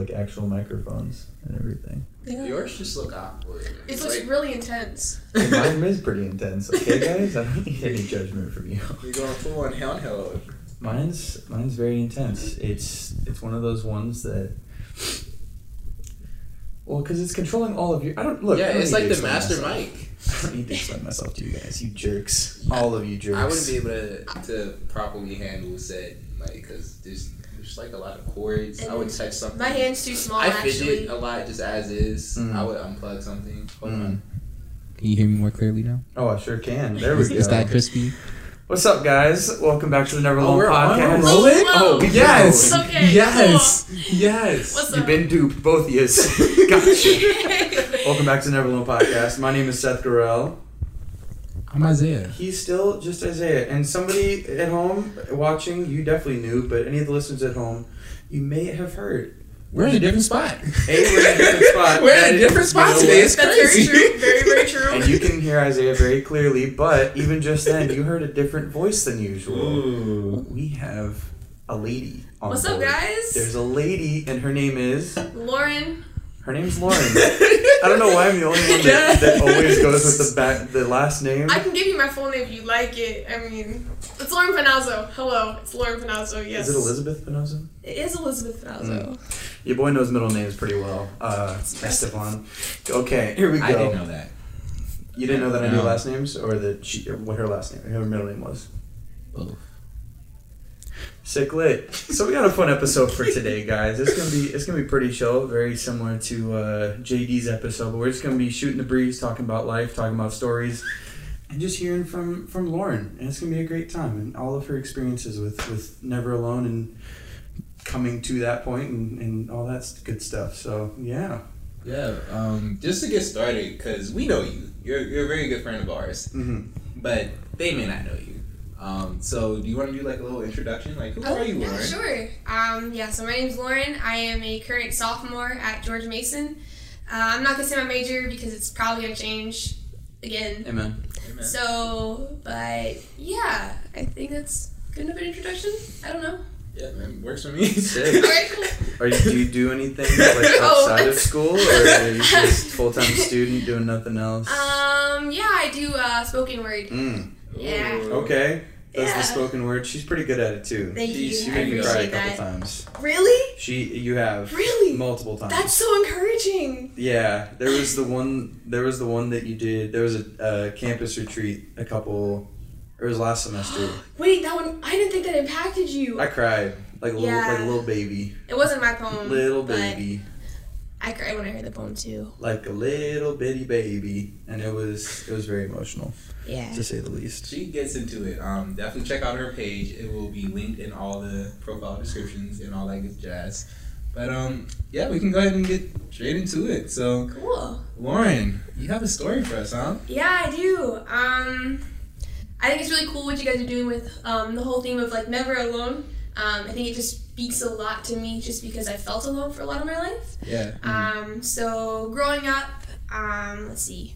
like actual microphones and everything. Yeah. Yours just look awkward. It It's looks like really intense. Mine is pretty intense. Okay, guys, I don't need any judgment from you. you're going full on handheld. Mine's mine's very intense. It's it's one of those ones that. Well, because it's controlling all of you. I don't look. Yeah, don't it's like the master myself. mic. I don't need to explain myself to you guys. You jerks. All of you jerks. I wouldn't be able to to properly handle said like because there's there's like a lot of cords. I would touch something. My hand's too small, I actually. fidget a lot just as is. Mm. I would unplug something. Hold Mm. on. Can you hear me more clearly now? Oh, I sure can. There we Is, go. is that crispy? What's up, guys? Welcome back to the Never Oh, Alone on? podcast. Rolling? Oh, yes. Okay, Yes. Yes. What's You've up? been duped, both of you. gotcha. Welcome back to the Never Alone podcast. My name is Seth Garrell. I'm Isaiah. He's still just Isaiah. And somebody at home watching, you definitely knew, but any of the listeners at home, you may have heard. We're in a different spot. Hey, we're in a different spot. We're in a That is- different spot you know today. what? It's That's very true. Very, very true. And you can hear Isaiah very clearly, but even just then, you heard a different voice than usual. Ooh. We have a lady on What's up, guys? There's a lady, and her name is. Lauren. Her name's Lauren. I don't know why I'm the only one that, that always goes with the back, the last name. I can give you my full name if you like it. I mean, it's Lauren Panazzo. Hello, it's Lauren Panazzo. Yes. Is it Elizabeth Panazzo? It is Elizabeth Panazzo. Your boy knows middle names pretty well. Uh, Esteban. Okay, here we go. I didn't know that. You didn't know that I knew No. last names, or that she, or what her last name, her middle name was. Both. Sick lit. So we got a fun episode for today, guys. It's gonna be it's gonna be pretty chill, very similar to uh, JD's episode. But we're just gonna be shooting the breeze, talking about life, talking about stories, and just hearing from from Lauren. And it's gonna be a great time, and all of her experiences with with Never Alone and coming to that point and, and all that good stuff. So yeah. Yeah. Um. Just to get started, because we know you. You're you're a very good friend of ours, Mm-hmm. but they may not know you. Um. So do you want to do like a little introduction? Like who are you, Oh, yeah, sure. Um, yeah, so my name's Lauren. I am a current sophomore at George Mason. Uh, I'm not gonna say my major because it's probably gonna change again. Amen. Amen. So, but yeah, I think that's good enough an introduction. I don't know. Yeah, man, works for me. All Sick. right, cool. Are you, do you do anything like Oh. outside of school, or are you just full time student doing nothing else? Um, yeah, I do uh, spoken word. Mm. Yeah. Okay. Does Yeah. the spoken word? She's pretty good at it too. Thank she, you. She I made me cry a appreciate couple that. times. Really? She, you have Really? multiple times. That's so encouraging. yeah. There was the one. There was the one that you did. There was a, a campus retreat a couple. It was last semester. Wait, that one. I didn't think that impacted you. I cried like a little, like a little baby, it wasn't my poem. little but baby, I cried when I heard the poem too. like a little bitty baby, and it was it was very emotional Yeah. to say the least. She gets into it. Um, definitely check out her page. It will be linked in all the profile descriptions and all that good jazz. But um, yeah, we can go ahead and get straight into it. So, Cool. Lauren, you have a story for us, huh? Yeah, I do. Um, I think it's really cool what you guys are doing with um, the whole theme of like never alone. Um, I think it just speaks a lot to me just because I felt alone for a lot of my life. Yeah. Um, so growing up, um, let's see.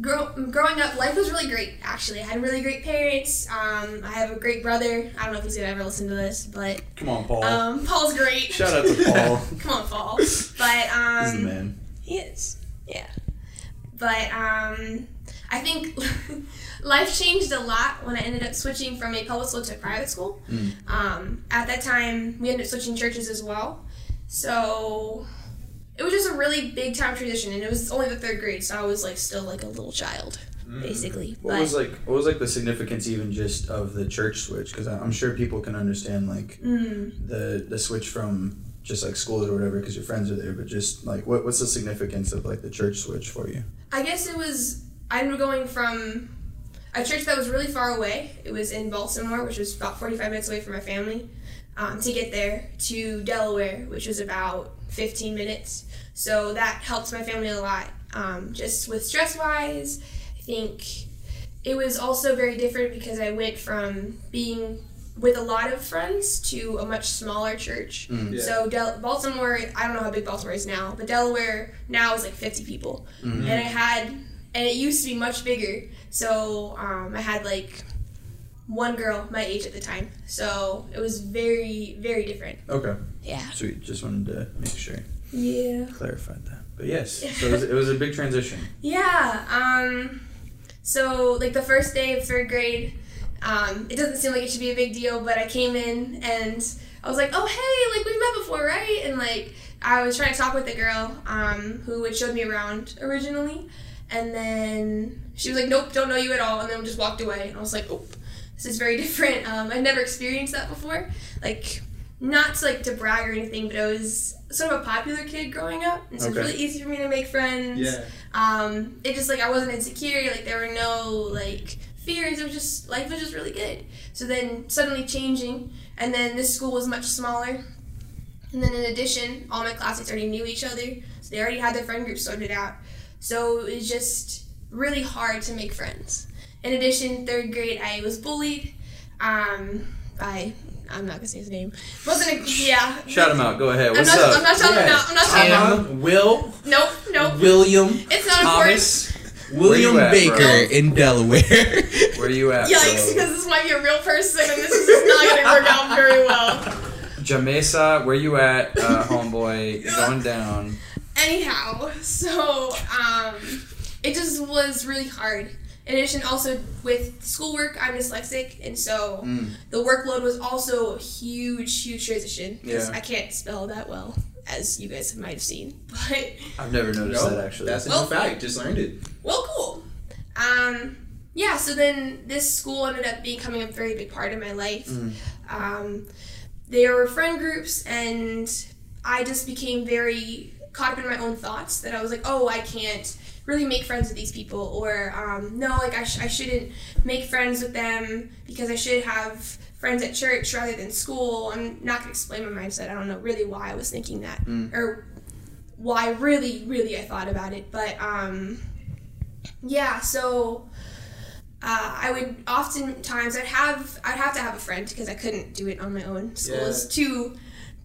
Grow, growing up, life was really great. Actually, I had really great parents. Um, I have a great brother. I don't know if he's gonna ever listen to this, but Come on, Paul. um, Paul's great. Shout out to Paul. Come on, Paul. But um, He's the man. he is. Yeah. But um I think life changed a lot when I ended up switching from a public school to a private school. Mm. Um, at that time, we ended up switching churches as well. So it was just a really big time transition, and it was only the third grade, so I was like still like a little child, basically. What but was like? What was like the significance even just of the church switch? Because I'm sure people can understand like mm, the the switch from just like schools or whatever because your friends are there, but just like what what's the significance of like the church switch for you? I guess it was I'm going from a church that was really far away. It was in Baltimore, which was about 45 minutes away from my family, um, to get there to Delaware, which was about 15 minutes. So that helped my family a lot. Um, just with stress wise, I think it was also very different because I went from being with a lot of friends to a much smaller church. Mm. Yeah. So Del- Baltimore, I don't know how big Baltimore is now, but Delaware now is like 50 people Mhm. and I had and it used to be much bigger so um, i had like one girl my age at the time. So it was very, very different. Okay. Yeah. Sweet. Just wanted to make sure Yeah. clarified that. But yes, so it was, it was a big transition. Yeah. Um, so like the first day of third grade, um, it doesn't seem like it should be a big deal, but I came in and I was like, oh hey, like we've met before, right? And like I was trying to talk with the girl um, who had showed me around originally, and then she was like, nope, don't know you at all, and then just walked away. And I was like, oh, this is very different. Um, I've never experienced that before. Like not to, like to brag or anything, but I was sort of a popular kid growing up, and so Okay. was really easy for me to make friends. Yeah. Um, it just like I wasn't insecure. Like there were no like fears. It was just life was just really good. So then suddenly changing, and then this school was much smaller. And then in addition, all my classmates already knew each other, so they already had their friend group sorted out. So it was just really hard to make friends. In addition, third grade, I was bullied um, by I'm not gonna say his name. Wasn't a yeah. Shout him out. Go ahead. I'm What's not. up? I'm not shouting him out. I'm not shouting him out. Will, Nope. Nope. William, It's not important. Thomas. William at, Baker bro? in Delaware. Where are you at? Yikes, bro? because this might be a real person and this is just not going to work out very well. Jamesa, where you at, uh, homeboy? Going down. Anyhow, so um, it just was really hard. In addition, also with schoolwork, I'm dyslexic, and so Mm. the workload was also a huge, huge transition. 'cause Yeah. I can't spell that well, as you guys might have seen. But I've never noticed that actually. That's a Well- new fact. Just learned it. Well, cool. Um, yeah, so then this school ended up becoming a very big part of my life. Mm. Um, there were friend groups, and I just became very caught up in my own thoughts that I was like, oh, I can't really make friends with these people, or um, no, like I, sh- I shouldn't make friends with them because I should have friends at church rather than school. I'm not going to explain my mindset. I don't know really why I was thinking that, Mm. or why really, really I thought about it, but um, yeah, so uh, I would oftentimes I'd have I'd have to have a friend because I couldn't do it on my own. School Yeah. is too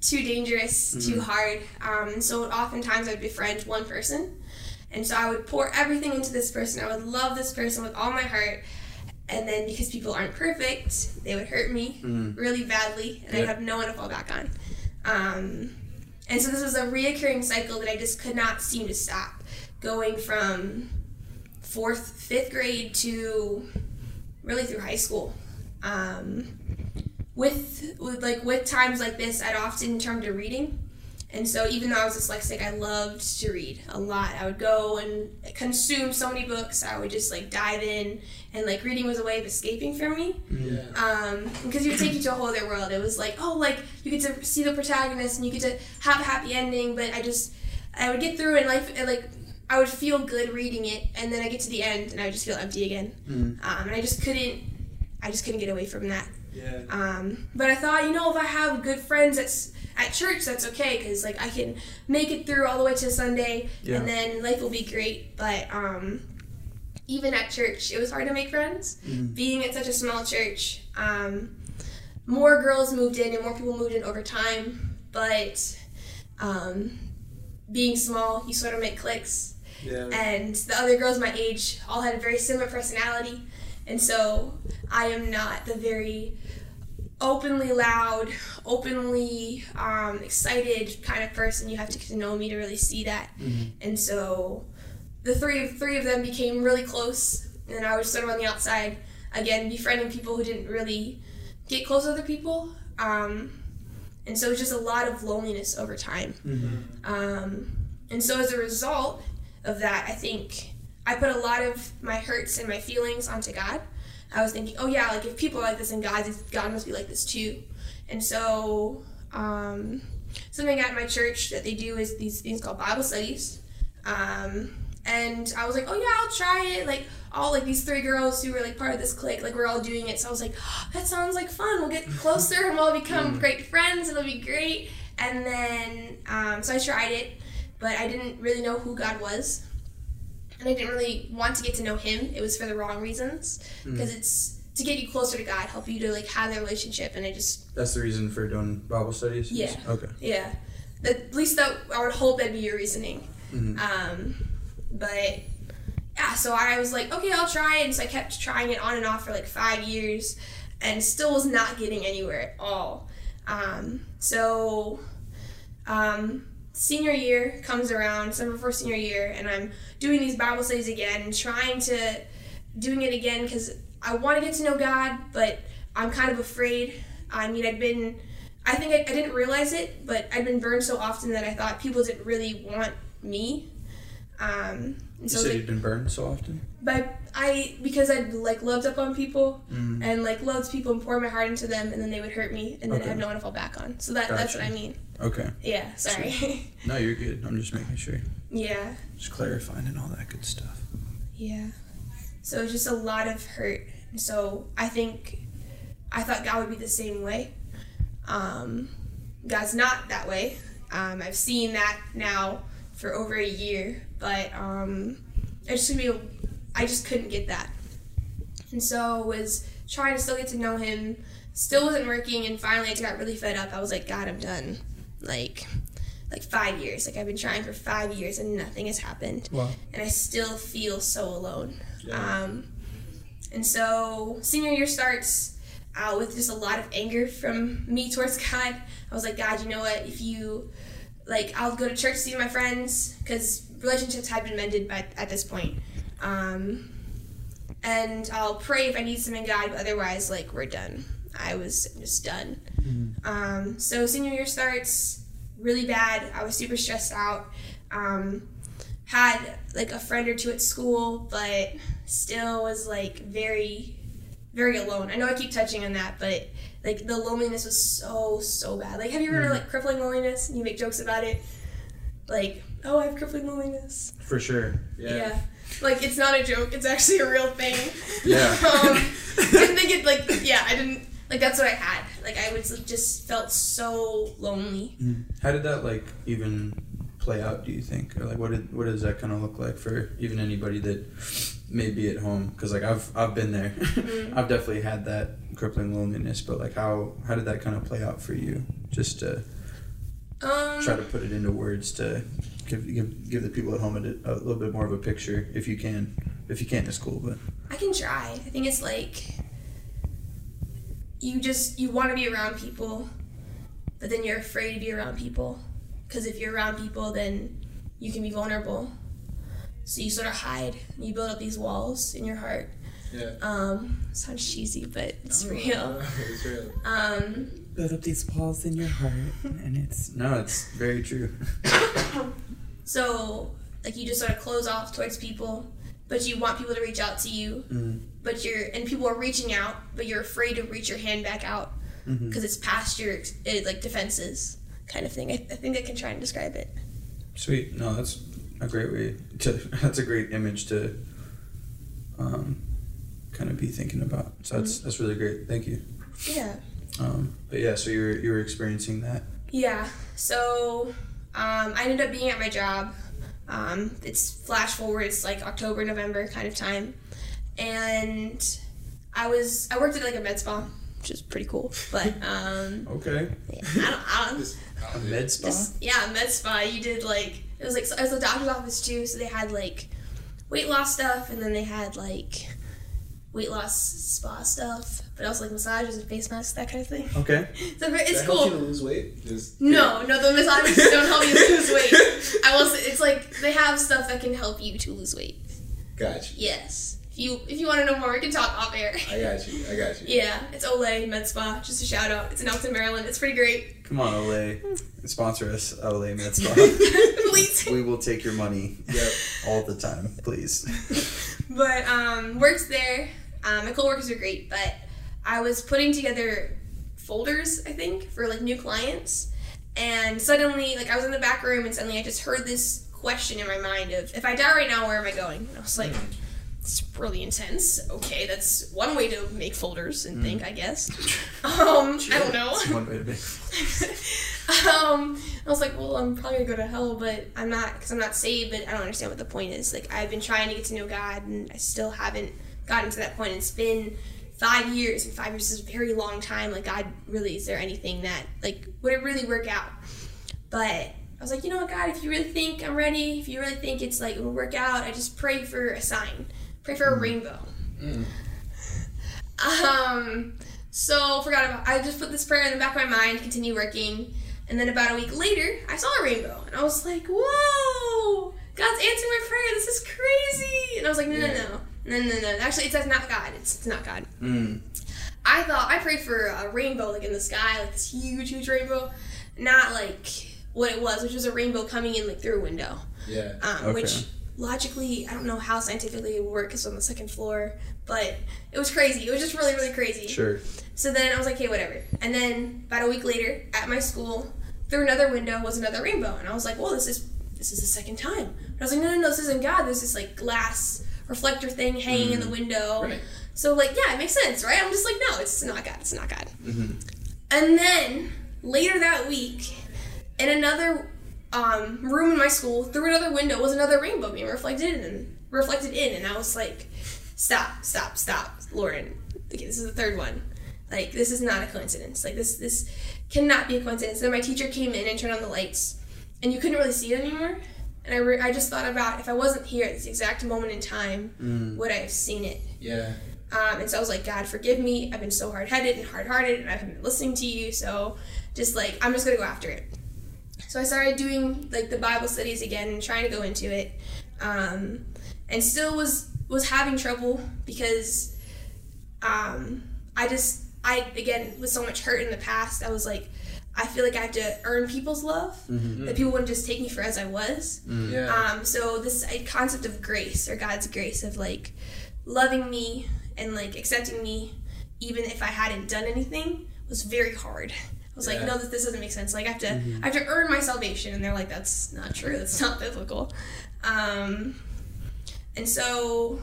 too dangerous, too Mhm. hard. Um, so oftentimes I'd befriend one person, and so I would pour everything into this person. I would love this person with all my heart, and then because people aren't perfect, they would hurt me Mm. really badly, and Yeah. I'd have no one to fall back on. Um, and so this was a reoccurring cycle that I just could not seem to stop, going from fourth, fifth grade to really through high school. Um, with, with like with times like this, I'd often turn to reading. And so even though I was dyslexic, I loved to read a lot. I would go and consume so many books. I would just like dive in, and like reading was a way of escaping from me Yeah. um, because it would take you to a whole other world. It was like, oh, like you get to see the protagonist and you get to have a happy ending. But I just, I would get through and life, and like, I would feel good reading it, and then I get to the end and I would just feel empty again. Mm. Um, and I just couldn't, I just couldn't get away from that. Yeah. Um, but I thought, you know, if I have good friends at at church, that's okay because like I can make it through all the way to Sunday, Yeah. and then life will be great. But um, even at church, it was hard to make friends. Mhm. Being at such a small church, um, more girls moved in and more people moved in over time. But um, being small, you sort of make cliques Yeah. and the other girls my age all had a very similar personality and so i am not the very openly loud openly um, excited kind of person you have to get to know me to really see that Mhm. and so the three of three of them became really close and i was sort of on the outside again befriending people who didn't really get close to other people um, and so it was just a lot of loneliness over time Mhm. um, and so as a result of that, I think I put a lot of my hurts and my feelings onto God. I was thinking, oh yeah, like if people are like this and God, God must be like this too. And so um, something at my church that they do is these things called Bible studies. Um, and I was like, oh yeah, I'll try it. Like all like these three girls who were like part of this clique, like we're all doing it. So I was like, "Oh, that sounds like fun. We'll get closer and we'll become Mm. great friends. It'll be great. And then um, so I tried it, but I didn't really know who God was, and I didn't really want to get to know Him. It was for the wrong reasons Mm. because it's to get you closer to God, help you to like have that relationship. And I just That's the reason for doing Bible studies. Yeah. Okay. yeah, at least that I would hope that'd be your reasoning. Mm-hmm. Um, but yeah, so I was like, okay, I'll try. And so I kept trying it on and off for like five years. and still was not getting anywhere at all. Um, so, um, senior year comes around, summer before senior year, and I'm doing these Bible studies again and trying to doing it again because I want to get to know God, but I'm kind of afraid. I mean, I'd been, I think I, I didn't realize it, but I'd been burned so often that I thought people didn't really want me. Um, and You so said they- you'd been burned so often. But I because I'd like loved up on people Mm. and like loved people and poured my heart into them and then they would hurt me and then Okay. I had no one to fall back on. So that that's what I mean. Okay. Yeah, sorry. No, you're good. I'm just making sure. yeah. Just clarifying and all that good stuff. Yeah. So it's just a lot of hurt. So I think I thought God would be the same way. Um, God's not that way. Um, I've seen that now for over a year, but um, I just be, I just couldn't get that. And so was trying to still get to know Him. Still wasn't working, and finally I just got really fed up. I was like, God, I'm done. Like, like five years. Like I've been trying for five years, and nothing has happened Wow. and I still feel so alone. Yeah. Um, and so senior year starts out with just a lot of anger from me towards God. I was like, God, you know what? If you like, I'll go to church to see my friends because relationships had been mended by at this point. Um, and I'll pray if I need something, God, but otherwise, like, we're done. I was just done. Um, so senior year starts really bad. I was super stressed out. Um, had like a friend or two at school, but still was like very, very alone. I know I keep touching on that, but like the loneliness was so so bad. Like, have you ever heard of like crippling loneliness? And you make jokes about it. Like, oh, I have crippling loneliness. For sure. Yeah. Like it's not a joke. It's actually a real thing. Yeah. um, didn't think it like yeah. I didn't like that's what I had. Like I was just felt so lonely. Mm. How did that like even play out? Do you think, or like what did what does that kind of look like for even anybody that may be at home? Because like I've I've been there. Mhm. I've definitely had that crippling loneliness. But like how how did that kind of play out for you? Just to Um, try to put it into words to give give, give the people at home a, a little bit more of a picture if you can. If you can't, it's cool. But I can try. I think it's like you just you want to be around people, but then you're afraid to be around people because if you're around people, then you can be vulnerable. So you sort of hide. And you build up these walls in your heart. Yeah. Um, sounds cheesy, but it's Oh, real. it's real. Um, build up these walls in your heart, and it's no, it's very true. so like you just sort of close off towards people, but you want people to reach out to you, Mm, but you're and people are reaching out, but you're afraid to reach your hand back out because it's past your it, like defenses kind of thing. I, I think I can try and describe it. Sweet. No, that's a great way to. That's a great image to. Um, kind of be thinking about. So that's that's really great. Thank you. Yeah. Um, but yeah, so you were you were experiencing that. Yeah. So um, I ended up being at my job. Um, it's flash forward. It's like October, November kind of time, and I was I worked at like a med spa, which is pretty cool. But um, Okay. yeah, I don't, I don't Just, A med spa. just yeah, med spa. You did like it was like it was a doctor's office too. So they had like weight loss stuff, and then they had like weight loss spa stuff, but also like massages and face masks, that kind of thing. Okay. So it's Does that help cool. you to lose weight? Just No, no, the massages don't help you lose weight. I will say it's like they have stuff that can help you to lose weight. Got you. Yes. If you if you want to know more, we can talk off air. I got you. I got you. Yeah, it's Olay Med Spa. Just a shout out. It's in Elkton, Maryland. It's pretty great. Come on, Olay. Sponsor us, Olay Med Spa. Please. we will take your money Yep. all the time, please. But um, worked there. Um, my coworkers are great, but I was putting together folders, I think, for like new clients, and suddenly, like, I was in the back room, and suddenly I just heard this question in my mind of, if I die right now, where am I going? And I was like, it's really intense. Okay, that's one way to make folders and think, I guess. Um, I don't know. It's one way to be. um, I was like, well, I'm probably gonna go to hell, but I'm not because I'm not saved. But I don't understand what the point is. Like, I've been trying to get to know God, and I still haven't gotten to that point. It's been five years, and five years is a very long time. Like, God, really, is there anything that like would it really work out? But I was like, you know what, God, if you really think I'm ready, if you really think it's like it will work out, I just pray for a sign, pray for a rainbow. Mm. Um, So forgot about. I just put this prayer in the back of my mind, continue working, and then about a week later, I saw a rainbow, and I was like, "Whoa, God's answering my prayer! This is crazy!" And I was like, "No, no, no, no, no, no. Actually, it says not God. It's, it's not God." Mm. I thought I prayed for a rainbow, like in the sky, like this huge, huge rainbow, not like what it was, which was a rainbow coming in like through a window. Yeah. Um, Okay. Which logically, I don't know how scientifically it would work. It's on the second floor, but it was crazy. It was just really, really crazy. Sure. So then I was like, okay, whatever. And then about a week later, at my school, through another window was another rainbow, and I was like, well, this is this is the second time. But I was like, no, no, no, this isn't God. This is like glass reflector thing hanging in the window. Right. So like, yeah, it makes sense, right? I'm just like, no, it's not God. It's not God. Mhm. And then later that week, in another um, room in my school, through another window was another rainbow being reflected and reflected in, and I was like, stop, stop, stop, Lauren. Okay, this is the third one. Like this is not a coincidence. Like this this cannot be a coincidence. Then my teacher came in and turned on the lights, and you couldn't really see it anymore. And I, re- I just thought about if I wasn't here at this exact moment in time, Mm. would I have seen it? Yeah. Um, and so I was like, God, forgive me. I've been so hard headed and hard hearted, and I haven't been listening to you. So just like, I'm just going to go after it. So I started doing like the Bible studies again and trying to go into it. Um, and still was was having trouble because um, I just, I again, with so much hurt in the past, I was like, I feel like I have to earn people's love. Mhm. That people wouldn't just take me for as I was. Mm. Yeah. Um, so this uh, concept of grace or God's grace of like loving me and like accepting me, even if I hadn't done anything, was very hard. I was like, no, this, this doesn't make sense. Like I have to, I have to earn my salvation, and they're like, that's not true. That's not biblical. Um, and so,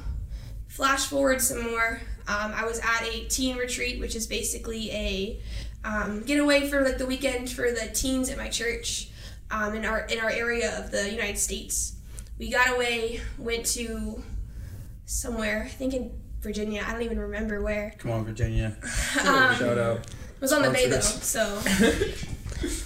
flash forward some more. Um, I was at a teen retreat, which is basically a um, getaway for like the weekend for the teens at my church um, in our in our area of the United States. We got away, went to somewhere, I think in Virginia. I don't even remember where. Come on, Virginia. Um, Shout out. It was on the bay though, so.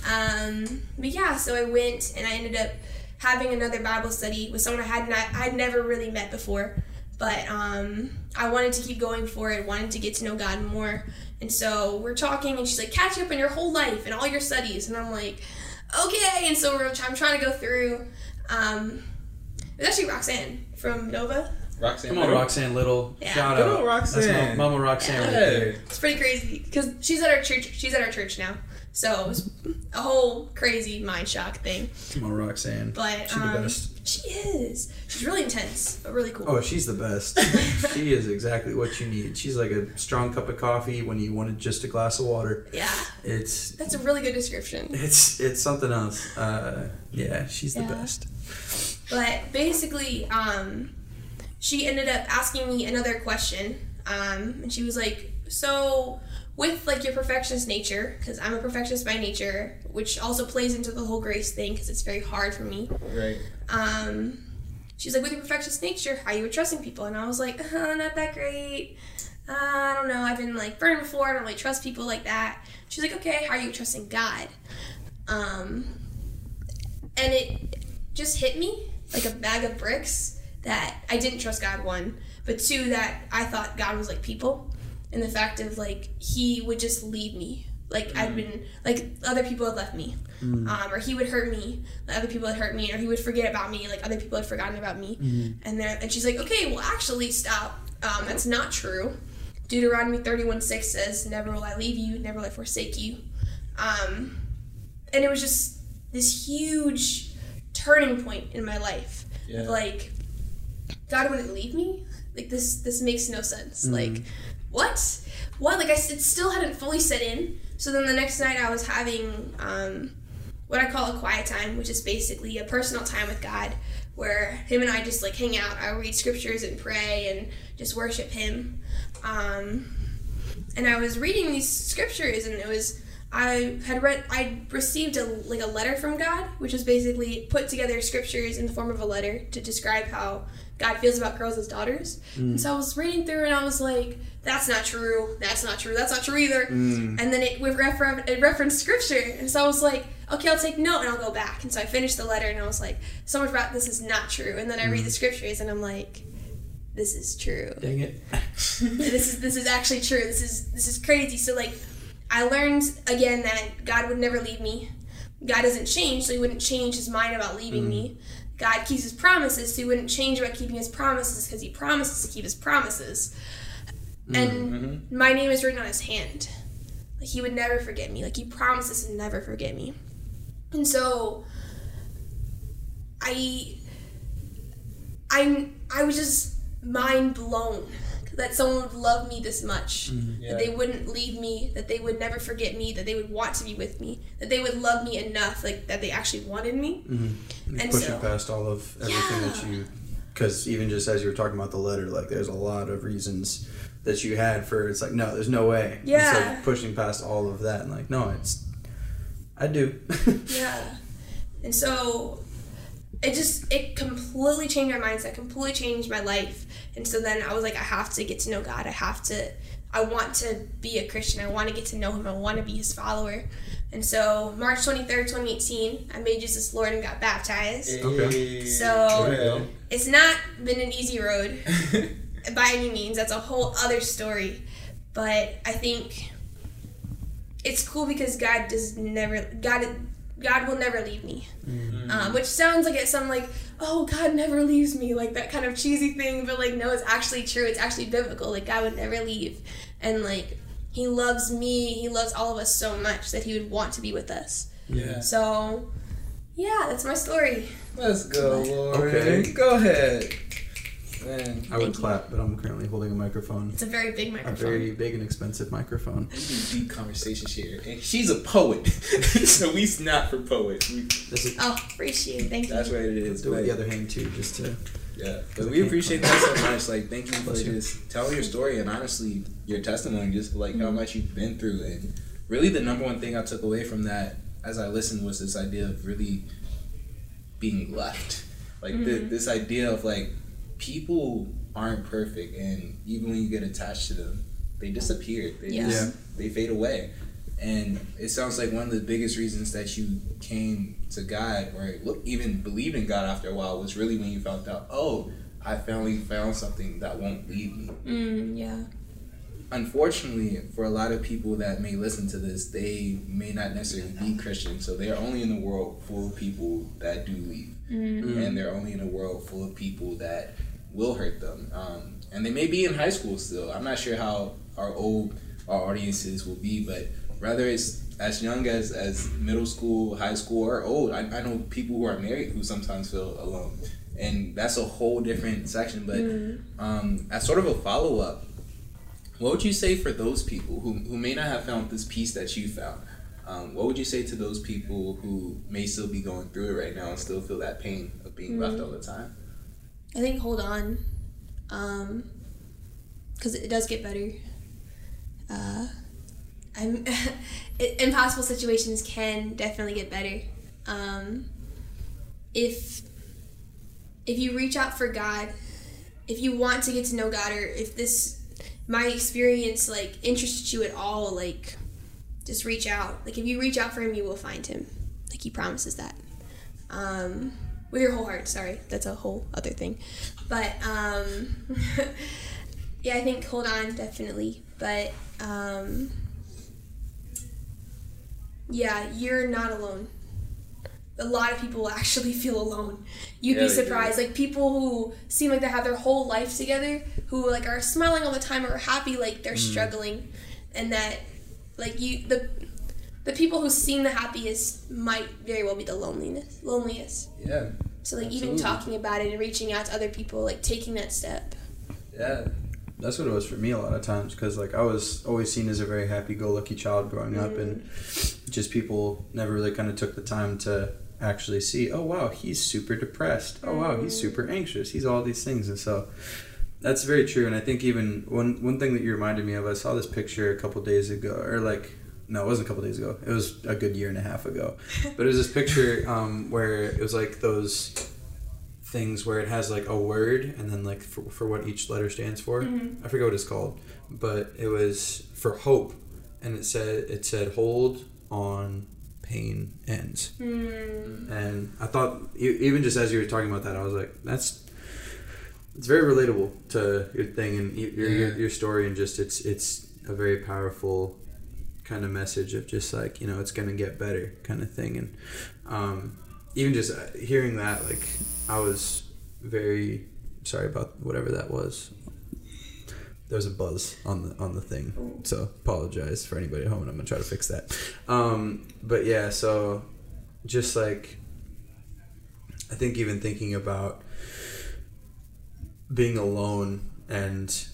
Um, but yeah, so I went and I ended up having another Bible study with someone I had not, I'd never really met before, but um, I wanted to keep going for it, wanted to get to know God more, and so we're talking, and she's like, "Catch up on your whole life and all your studies," and I'm like, "Okay," and so we're, I'm trying to go through. Um, it was actually Roxanne from Nova. Roxanne. Come on, Roxanne Little. Yeah. Shout Good out. old Roxanne. That's Mama Roxanne right Yeah. there. It's pretty crazy because she's at our church. She's at our church now, so it was a whole crazy mind shock thing. Come on, Roxanne. But She's the um, best. She is. She's really intense, but really cool. Oh, she's the best. she is exactly what you need. She's like a strong cup of coffee when you wanted just a glass of water. yeah, It's that's a really good description. it's it's something else. Uh, yeah, she's the Yeah. best. But basically, um, she ended up asking me another question, um, and she was like, "So, with like your perfectionist nature, because I'm a perfectionist by nature, which also plays into the whole grace thing, because it's very hard for me." Right. um, she's like, with your perfectionist nature, how are you were trusting people? And I was like, uh, not that great. Uh, I don't know. I've been like burned before. I don't really trust people like that. She's like, okay, how are you trusting God? Um, and it just hit me like a bag of bricks that I didn't trust God, one, but two, that I thought God was like people. And the fact of like, he would just leave me. Like, I'd been, like, other people had left me um, or he would hurt me, like other people had hurt me, or he would forget about me, like other people had forgotten about me. And there, and she's like, okay, well, actually, stop. Um, that's not true. Deuteronomy thirty-one six says, "Never will I leave you, never will I forsake you." Um, and it was just this huge turning point in my life. Yeah. Like, God wouldn't leave me. Like this, this makes no sense. Like, what? What? Like I it still hadn't fully set in. So then the next night I was having um, what I call a quiet time, which is basically a personal time with God, where him and I just like hang out. I read scriptures and pray and just worship Him. Um, and I was reading these scriptures, and it was I had read I received a like a letter from God, which was basically put together scriptures in the form of a letter to describe how God feels about girls as daughters. And mm. so I was reading through, and I was like, "That's not true. That's not true. That's not true either." Mm. And then it refer- it referenced scripture, and so I was like, "Okay, I'll take note and I'll go back." And so I finished the letter, and I was like, "So much about this is not true." And then I read the mm. scriptures, and I'm like, this is true. Dang it. this is this is actually true. This is this is crazy. So like I learned again that God would never leave me. God doesn't change, so he wouldn't change his mind about leaving mm. me. God keeps his promises, so he wouldn't change about keeping his promises because he promises to keep his promises. Mm, and mm-hmm. my name is written on his hand. Like he would never forget me. Like he promises to never forget me. And so I I I was just mind blown that someone would love me this much. Yeah. That they wouldn't leave me, that they would never forget me, that they would want to be with me, that they would love me enough, like that they actually wanted me. Mm-hmm. And Pushing so- past all of everything that you, because even just as you were talking about the letter, like there's a lot of reasons that you had for it's like no, there's no way. Yeah. It's like pushing past all of that and like no, it's, I do. Yeah. And so it just it completely changed my mindset, completely changed my life. And so then I was like, I have to get to know God. I have to I want to be a Christian. I want to get to know him. I want to be his follower. And so March 23rd, 2018, I made Jesus Lord and got baptized. Okay. So it's not been an easy road by any means. That's a whole other story. But I think it's cool because God does never God God will never leave me. Um, which sounds like it's some like oh God never leaves me like that kind of cheesy thing, but like no, it's actually true. It's actually biblical. Like God would never leave, and like He loves me. He loves all of us so much that He would want to be with us. Yeah. So yeah, that's my story. Let's go, Lauren. Okay. Go ahead. Man, I would Thank you. clap, but I'm currently holding a microphone, It's a very big microphone. a very big and expensive microphone. we do deep conversations here, and she's a poet, so we not for poets. We, is Oh, appreciate it. Thank you. that's what it is. do it with the other hand too, just to. Yeah, but we appreciate that so much. Like, thank you for Bless you. just telling your story and honestly your testimony, just like Mm-hmm. how much you've been through. And really, the number one thing I took away from that as I listened was this idea of really being left. Like thi- Mhm. this idea of like people aren't perfect, and even when you get attached to them, they disappear. They Yeah. just Yeah. they fade away. And it sounds like one of the biggest reasons that you came to God or look even believed in God after a while was really when you found out, oh, I finally found something that won't leave me. Mm, yeah. Unfortunately, for a lot of people that may listen to this, they may not necessarily be Christian, so they're only in a world full of people that do leave, Mm. and they're only in a world full of people that will hurt them. Um, and they may be in high school still. I'm not sure how our old our audiences will be, but rather it's as young as as middle school, high school, or old. I, I know people who are married who sometimes feel alone, and that's a whole different section. But Mm. um, as sort of a follow up, what would you say for those people who, who may not have found this piece that you found? Um, what would you say to those people who may still be going through it right now and still feel that pain of being left all the time? I think hold on, um, because it does get better. Uh, I'm it, impossible situations can definitely get better. Um, if if you reach out for God, if you want to get to know God, or if this my experience like interests you at all, like just reach out. Like if you reach out for Him, you will find Him. Like He promises that. Um, with your whole heart. Sorry, that's a whole other thing. But um, yeah, I think hold on definitely. But um, yeah, you're not alone. A lot of people actually feel alone. You'd Yeah, be surprised. Like people who seem like they have their whole life together, who like are smiling all the time or happy, like they're struggling, and that like you the the people who seem the happiest might very well be the loneliness loneliest. Yeah, So like even talking about it and reaching out to other people, like taking that step. yeah, That's what it was for me a lot of times because like I was always seen as a very happy-go-lucky child growing up, and mm. just people never really kind of took the time to actually see. Oh wow, he's super depressed. Oh wow, he's mm. super anxious. He's all these things, and so that's very true. And I think even one one thing that you reminded me of, I saw this picture a couple days ago, or like. No, it wasn't a couple days ago. It was a good year and a half ago. But it was this picture um, where it was like those things where it has like a word and then like for, for what each letter stands for. I forget what it's called, but it was for hope, and it said it said hold on, pain ends. Hmm. And I thought even just as you were talking about that, I was like, that's it's very relatable to your thing and y- your, your your story and just it's it's a very powerful kind of message of just like you know it's gonna get better kind of thing and um, even just uh, hearing that like I was very sorry about whatever that was. There was a buzz on the on the thing, so apologize for anybody at home, and I'm gonna try to fix that. Um, but yeah, so just like I think even thinking about being alone and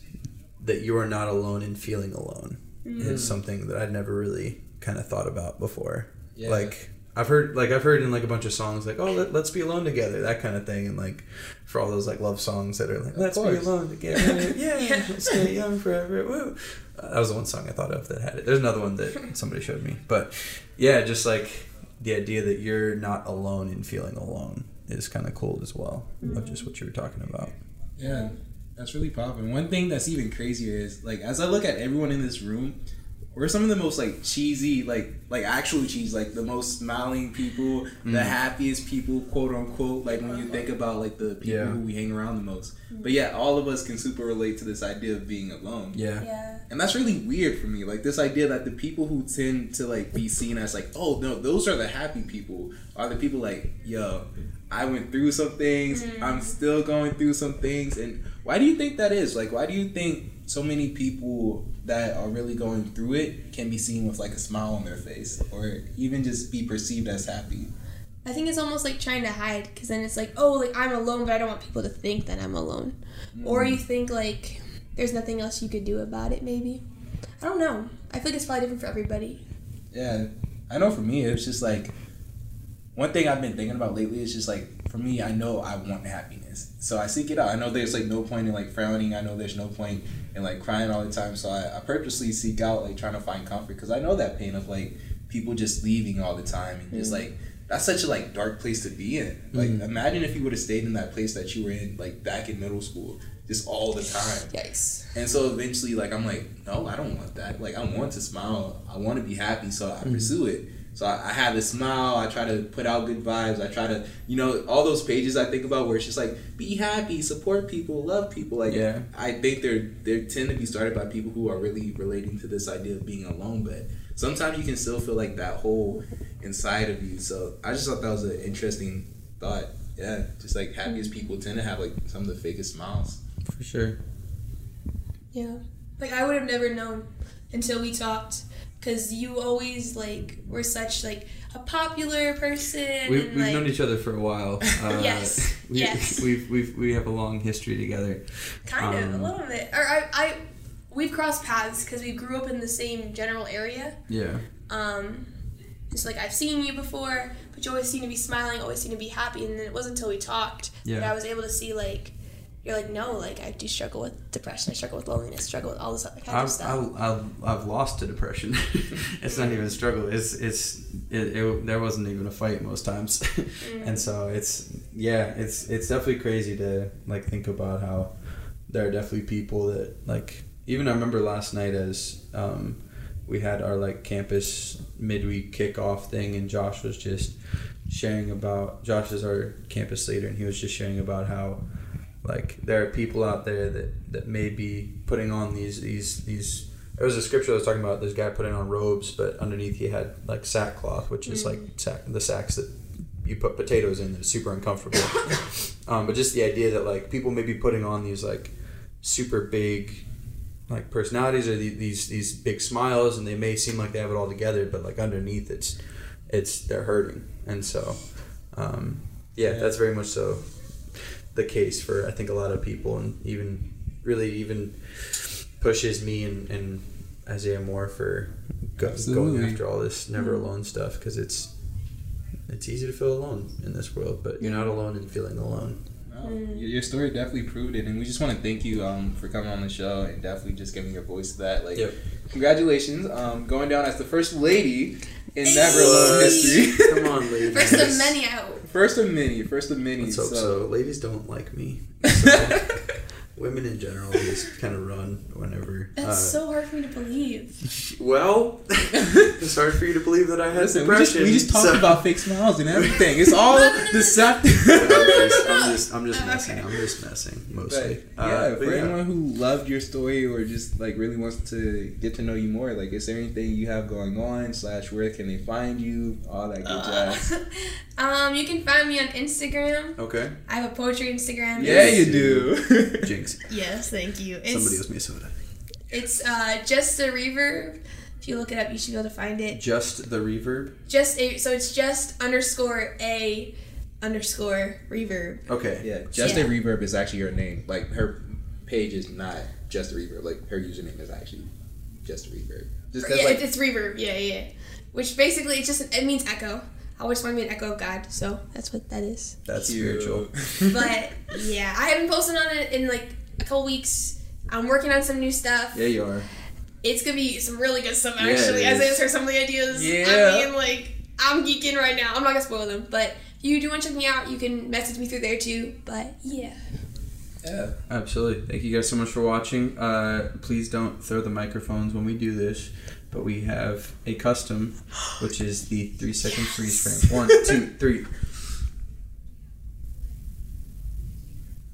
that you are not alone in feeling alone is something that I'd never really kind of thought about before. Yeah. Like I've heard like I've heard in like a bunch of songs like oh let, let's be alone together that kind of thing and like for all those like love songs that are like Of let's be alone together yeah let's stay young forever woo. Uh, that was the one song I thought of that had it. There's another one that somebody showed me but yeah just like the idea that you're not alone in feeling alone is kind of cool as well of just what you were talking about. Yeah, that's really popping. One thing that's even crazier is like as I look at everyone in this room, we're some of the most like cheesy, like like actual cheese, like the most smiling people, the Mm. happiest people, quote unquote. Like when you think about like the people Yeah. who we hang around the most. But yeah, all of us can super relate to this idea of being alone. yeah Yeah. And that's really weird for me. Like this idea that the people who tend to like be seen as like, oh no, those are the happy people, are the people like, yo, I went through some things. I'm still going through some things. And why do you think that is? Like, why do you think so many people that are really going through it can be seen with like a smile on their face, or even just be perceived as happy? I think it's almost like trying to hide because then it's like, oh, like I'm alone, but I don't want people to think that I'm alone. Or mm. you think like there's nothing else you could do about it, maybe. I don't know. I feel like it's probably different for everybody. Yeah, I know for me, it's just like one thing I've been thinking about lately is just like for me, I know I want happiness, so I seek it out. I know there's like no point in like frowning. I know there's no point in like crying all the time. So I, I purposely seek out like trying to find comfort because I know that pain of like people just leaving all the time and just mm. like that's such a like dark place to be in. Like mm. imagine if you would have stayed in that place that you were in like back in middle school, just all the time. Yikes. And so eventually, like, I'm like, no, I don't want that. Like, I want to smile. I want to be happy. So I mm. pursue it. So I, I have this smile. I try to put out good vibes. I try to, you know, all those pages I think about where it's just like, be happy, support people, love people. Like, Yeah. I think they're they tend to be started by people who are really relating to this idea of being alone. But sometimes you can still feel like that hole inside of you. So I just thought that was an interesting thought. Yeah, just like happiest people tend to have like some of the fakest smiles. for sure Yeah. Like I would have never known until we talked because you always like were such like a popular person we, we've like known each other for a while uh, Yes, we, yes. we've, we've we have a long history together kind of um, a little bit. Or I, I we've crossed paths because we grew up in the same general area. yeah Um, just like I've seen you before, but you always seem to be smiling, always seem to be happy, and then it wasn't until we talked that I was able to see like you're like no, like I do struggle with depression, I struggle with loneliness, struggle with all this other kind of I've, stuff. I've, I've, I've lost to depression. it's not even a struggle. It's it's it, it, there wasn't even a fight most times, and so it's yeah it's it's definitely crazy to like think about how there are definitely people that like even I remember last night as um, we had our like campus midweek kickoff thing and Josh was just sharing about Josh is our campus leader and he was just sharing about how like there are people out there that that may be putting on these these these there was a scripture that was talking about this guy putting on robes but underneath he had like sackcloth which is like sack the sacks that you put potatoes in that's super uncomfortable. Um, but just the idea that like people may be putting on these like super big like personalities or the- these these big smiles and they may seem like they have it all together but like underneath it's it's they're hurting. And so um, yeah, Yeah. that's very much so the case for I think a lot of people and even really even pushes me and, and Isaiah more for go, going after all this never alone stuff because it's it's easy to feel alone in this world but you're not alone in feeling alone Wow. Your your story definitely proved it, and we just want to thank you um, for coming on the show and definitely just giving your voice to that. Like, Yep. congratulations, um, going down as the first lady in Never Alone history. come on ladies First of many out. First of many. First of many. let's hope so, so ladies don't like me so women in general just kind of run whenever. That's uh, so hard for me to believe. Well, it's hard for you to believe that I had Listen, we just, depression. we just talked so- about fake smiles and everything. It's all no. deceptive. I'm just, I'm just, I'm just Oh, messing. okay. I'm just messing But mostly. yeah, Uh, for yeah. anyone who loved your story or just like really wants to get to know you more, like, is there anything you have going on? Slash, where can they find you? All that good Uh, jazz. um, you can find me on Instagram. Okay. I have a poetry Instagram. Yeah, you do. Jinx. Yes, thank you. It's, Somebody owes me a soda. It's uh, just a reverb. If you look it up, you should be able to find it. Just the reverb. Just a so it's just underscore a underscore reverb. Okay. Yeah, just Yeah. a reverb is actually her name. Like her page is not just a reverb. Like her username is actually just a reverb. Just 'cause, Yeah, like, it's reverb. Yeah, yeah. Which basically it's just it means echo. I always want to be an echo of God, so that's what that is. That's spiritual. But yeah, I haven't posted on it in like a couple weeks. I'm working on some new stuff. Yeah, you are. It's gonna be some really good stuff Yeah, it actually. As I is. answer some of the ideas, Yeah. I mean, like I'm geeking right now. I'm not gonna spoil them, but if you do want to check me out, you can message me through there too. But yeah, yeah. Absolutely. Thank you guys so much for watching. Uh, please don't throw the microphones when we do this, but we have a custom, which is the three second freeze frame. One, two, three.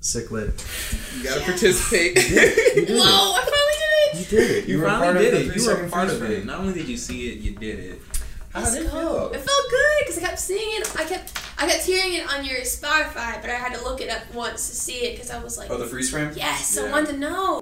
Sick lit. You gotta Yeah. participate. You did whoa! I finally did it. You did it. You, were finally did it. You were part of it. Not only did you see it, you did it. How Let's did it feel? It felt good because I kept seeing it. I kept I kept hearing it on your Spotify, but I had to look it up once to see it because I was like, Oh, the freeze frame? yes, I Yeah. wanted to know.